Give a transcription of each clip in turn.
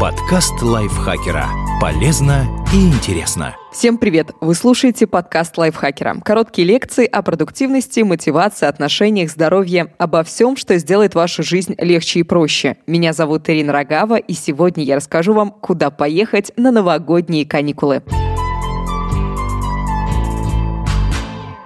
Подкаст лайфхакера. Полезно и интересно. Всем привет! Вы слушаете подкаст лайфхакера. Короткие лекции о продуктивности, мотивации, отношениях, здоровье, обо всем, что сделает вашу жизнь легче и проще. Меня зовут Ирина Рогава, и сегодня я расскажу вам, куда поехать на новогодние каникулы.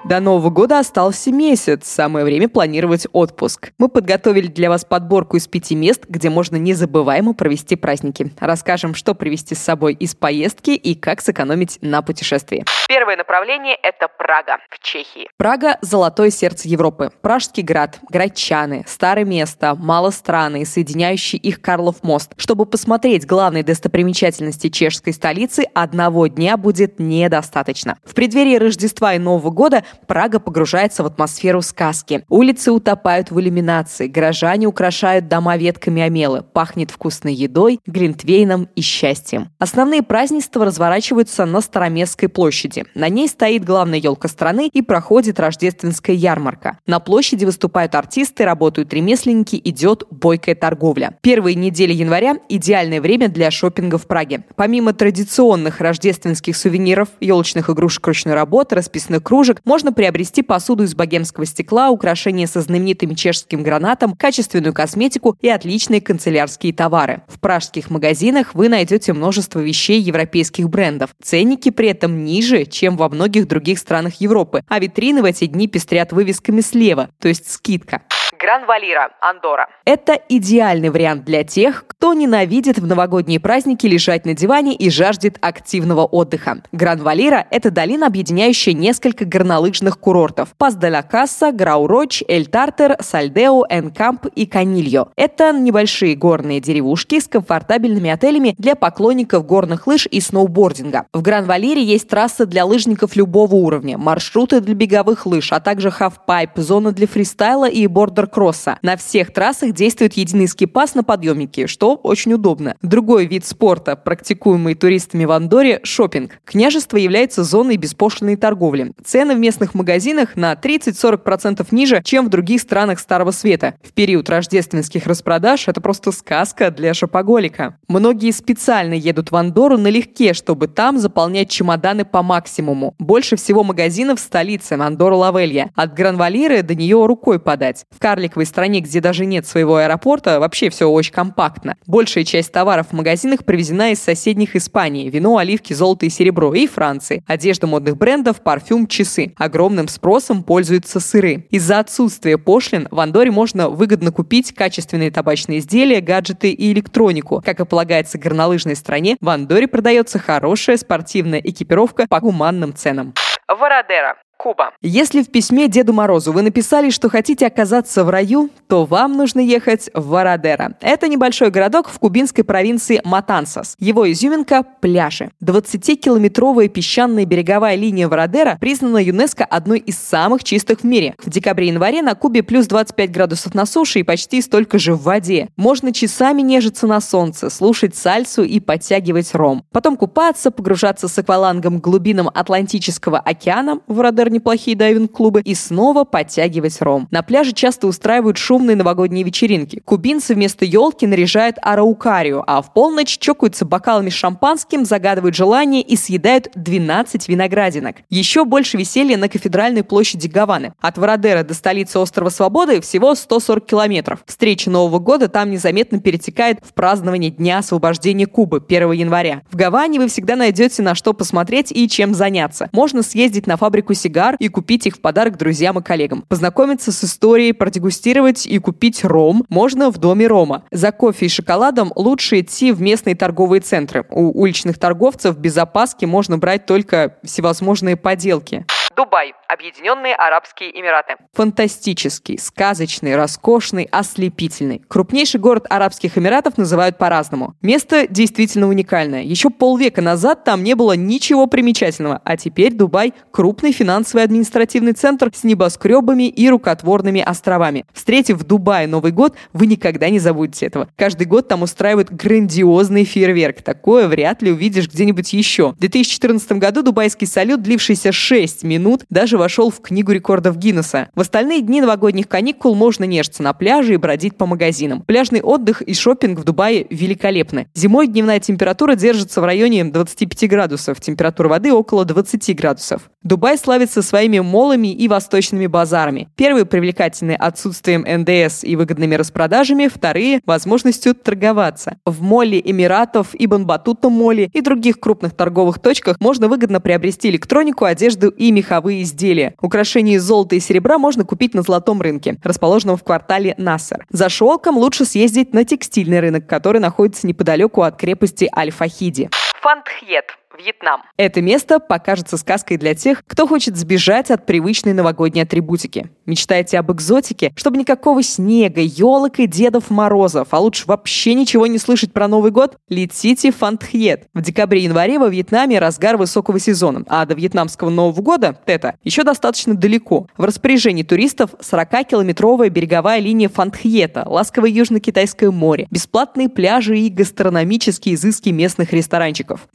До Нового года остался месяц, самое время планировать отпуск. Мы подготовили для вас подборку из пяти мест, где можно незабываемо провести праздники. Расскажем, что привезти с собой из поездки и как сэкономить на путешествии. Первое направление – это Прага в Чехии. Прага – золотое сердце Европы. Пражский град, грачаны, старое место, мало страны, соединяющий их Карлов мост. Чтобы посмотреть главные достопримечательности чешской столицы, одного дня будет недостаточно. В преддверии Рождества и Нового года Прага погружается в атмосферу сказки. Улицы утопают в иллюминации, горожане украшают дома ветками омелы, пахнет вкусной едой, глинтвейном и счастьем. Основные празднества разворачиваются на Староместской площади. На ней стоит главная елка страны и проходит рождественская ярмарка. На площади выступают артисты, работают ремесленники, идет бойкая торговля. Первые недели января – идеальное время для шопинга в Праге. Помимо традиционных рождественских сувениров, елочных игрушек ручной работы, расписных кружек, можно можно приобрести посуду из богемского стекла, украшения со знаменитым чешским гранатом, качественную косметику и отличные канцелярские товары. В пражских магазинах вы найдете множество вещей европейских брендов. Ценники при этом ниже, чем во многих других странах Европы, а витрины в эти дни пестрят вывесками слева, то есть скидка. Гран-Валира, Андора. Это идеальный вариант для тех, кто ненавидит в новогодние праздники лежать на диване и жаждет активного отдыха. Гран-Валира – это долина, объединяющая несколько горнолыжных курортов – Пас де Касса, Грауроч, Эль-Тартер, Сальдео, Энкамп и Канильо. Это небольшие горные деревушки с комфортабельными отелями для поклонников горных лыж и сноубординга. В Гран-Валире есть трассы для лыжников любого уровня, маршруты для беговых лыж, а также хавпайп, зона для фристайла и бордер кросса. На всех трассах действует единый скипас на подъемнике, что очень удобно. Другой вид спорта, практикуемый туристами в Андоре – шопинг. Княжество является зоной беспошлиной торговли. Цены в местных магазинах на 30-40% ниже, чем в других странах Старого Света. В период рождественских распродаж это просто сказка для шопоголика. Многие специально едут в Андору налегке, чтобы там заполнять чемоданы по максимуму. Больше всего магазинов в столице Андора Лавелья. От Гранвалиры до нее рукой подать. В карликовой стране, где даже нет своего аэропорта, вообще все очень компактно. Большая часть товаров в магазинах привезена из соседних Испании. Вино, оливки, золото и серебро. И Франции. Одежда модных брендов, парфюм, часы. Огромным спросом пользуются сыры. Из-за отсутствия пошлин в Андоре можно выгодно купить качественные табачные изделия, гаджеты и электронику. Как и полагается горнолыжной стране, в Андоре продается хорошая спортивная экипировка по гуманным ценам. Вородера. Куба. Если в письме Деду Морозу вы написали, что хотите оказаться в раю, то вам нужно ехать в Варадера. Это небольшой городок в кубинской провинции Матансас. Его изюминка – пляжи. 20-километровая песчаная береговая линия Варадера признана ЮНЕСКО одной из самых чистых в мире. В декабре-январе на Кубе плюс 25 градусов на суше и почти столько же в воде. Можно часами нежиться на солнце, слушать сальсу и подтягивать ром. Потом купаться, погружаться с аквалангом глубинам Атлантического океана. Варадер например, неплохие дайвинг-клубы, и снова подтягивать ром. На пляже часто устраивают шумные новогодние вечеринки. Кубинцы вместо елки наряжают араукарию, а в полночь чокаются бокалами с шампанским, загадывают желания и съедают 12 виноградинок. Еще больше веселья на кафедральной площади Гаваны. От Вородера до столицы острова Свободы всего 140 километров. Встреча Нового года там незаметно перетекает в празднование Дня освобождения Кубы 1 января. В Гаване вы всегда найдете на что посмотреть и чем заняться. Можно съездить на фабрику сигар сигар и купить их в подарок друзьям и коллегам. Познакомиться с историей, продегустировать и купить ром можно в доме рома. За кофе и шоколадом лучше идти в местные торговые центры. У уличных торговцев без опаски можно брать только всевозможные поделки. Дубай. Объединенные Арабские Эмираты. Фантастический, сказочный, роскошный, ослепительный. Крупнейший город Арабских Эмиратов называют по-разному. Место действительно уникальное. Еще полвека назад там не было ничего примечательного, а теперь Дубай – крупный финансовый административный центр с небоскребами и рукотворными островами. Встретив в Дубае Новый год, вы никогда не забудете этого. Каждый год там устраивают грандиозный фейерверк. Такое вряд ли увидишь где-нибудь еще. В 2014 году дубайский салют, длившийся 6 минут, минут даже вошел в книгу рекордов Гиннесса. В остальные дни новогодних каникул можно нежиться на пляже и бродить по магазинам. Пляжный отдых и шопинг в Дубае великолепны. Зимой дневная температура держится в районе 25 градусов, температура воды около 20 градусов. Дубай славится своими молами и восточными базарами. Первые привлекательны отсутствием НДС и выгодными распродажами, вторые – возможностью торговаться. В моле Эмиратов, Ибн Батута моле и других крупных торговых точках можно выгодно приобрести электронику, одежду и меховые изделия. Украшения из золота и серебра можно купить на золотом рынке, расположенном в квартале Нассер. За шелком лучше съездить на текстильный рынок, который находится неподалеку от крепости Аль-Фахиди. Фантхьет Вьетнам. Это место покажется сказкой для тех, кто хочет сбежать от привычной новогодней атрибутики. Мечтаете об экзотике, чтобы никакого снега, елок и Дедов Морозов, а лучше вообще ничего не слышать про Новый год? Летите в Фантхьет. В декабре-январе во Вьетнаме разгар высокого сезона, а до вьетнамского Нового года, это, еще достаточно далеко. В распоряжении туристов 40-километровая береговая линия Фантхьета, ласковое Южно-Китайское море, бесплатные пляжи и гастрономические изыски местных ресторанчиков.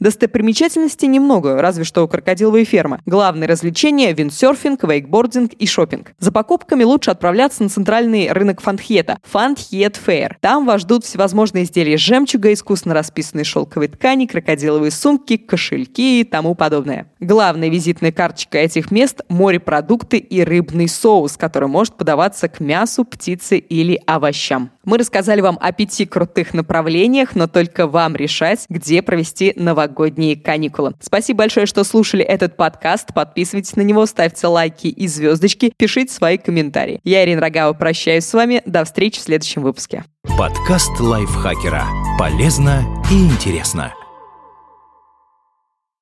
Достопримечательностей немного, разве что крокодиловая ферма. Главные развлечения – виндсерфинг, вейкбординг и шопинг. За покупками лучше отправляться на центральный рынок Фантхета – Фантхет Фэйр. Там вас ждут всевозможные изделия из жемчуга, искусно расписанные шелковые ткани, крокодиловые сумки, кошельки и тому подобное. Главная визитная карточка этих мест – морепродукты и рыбный соус, который может подаваться к мясу, птице или овощам. Мы рассказали вам о пяти крутых направлениях, но только вам решать, где провести новогодние каникулы. Спасибо большое, что слушали этот подкаст. Подписывайтесь на него, ставьте лайки и звездочки, пишите свои комментарии. Я, Ирина Рогава, прощаюсь с вами. До встречи в следующем выпуске. Подкаст лайфхакера. Полезно и интересно.